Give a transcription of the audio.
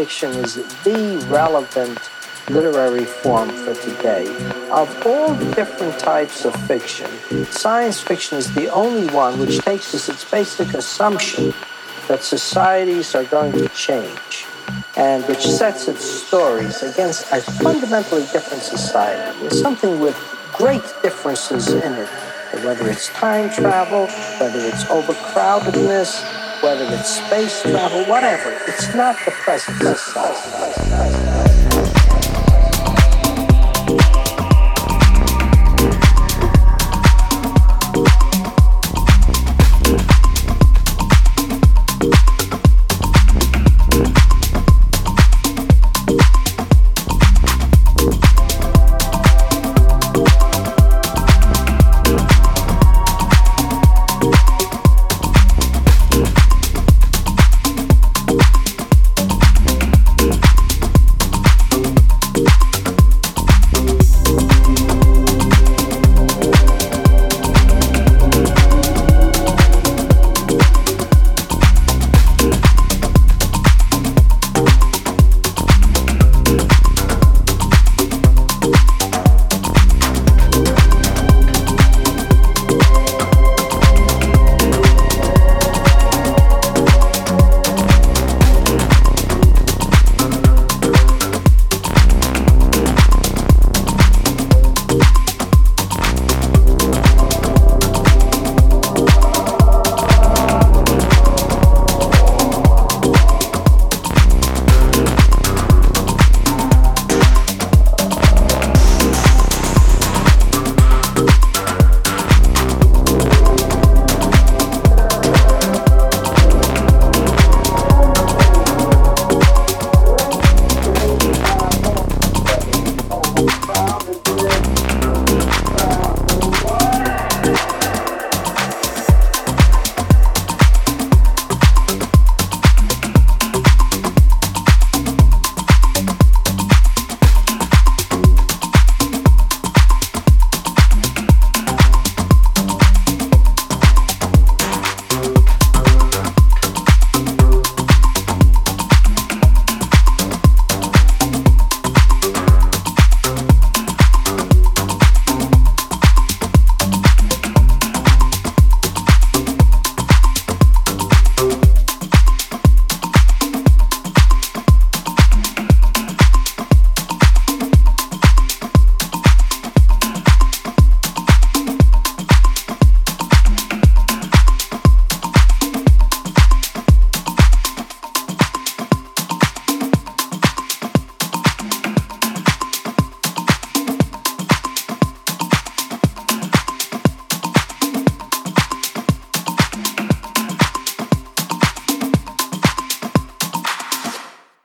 fiction is the relevant literary form for today. Of all different types of fiction, science fiction is the only one which takes as its basic assumption that societies are going to change and which sets its stories against a fundamentally different society, something with great differences in it, whether it's time travel, whether it's overcrowdedness, whether it's space travel, whatever. It's not the present.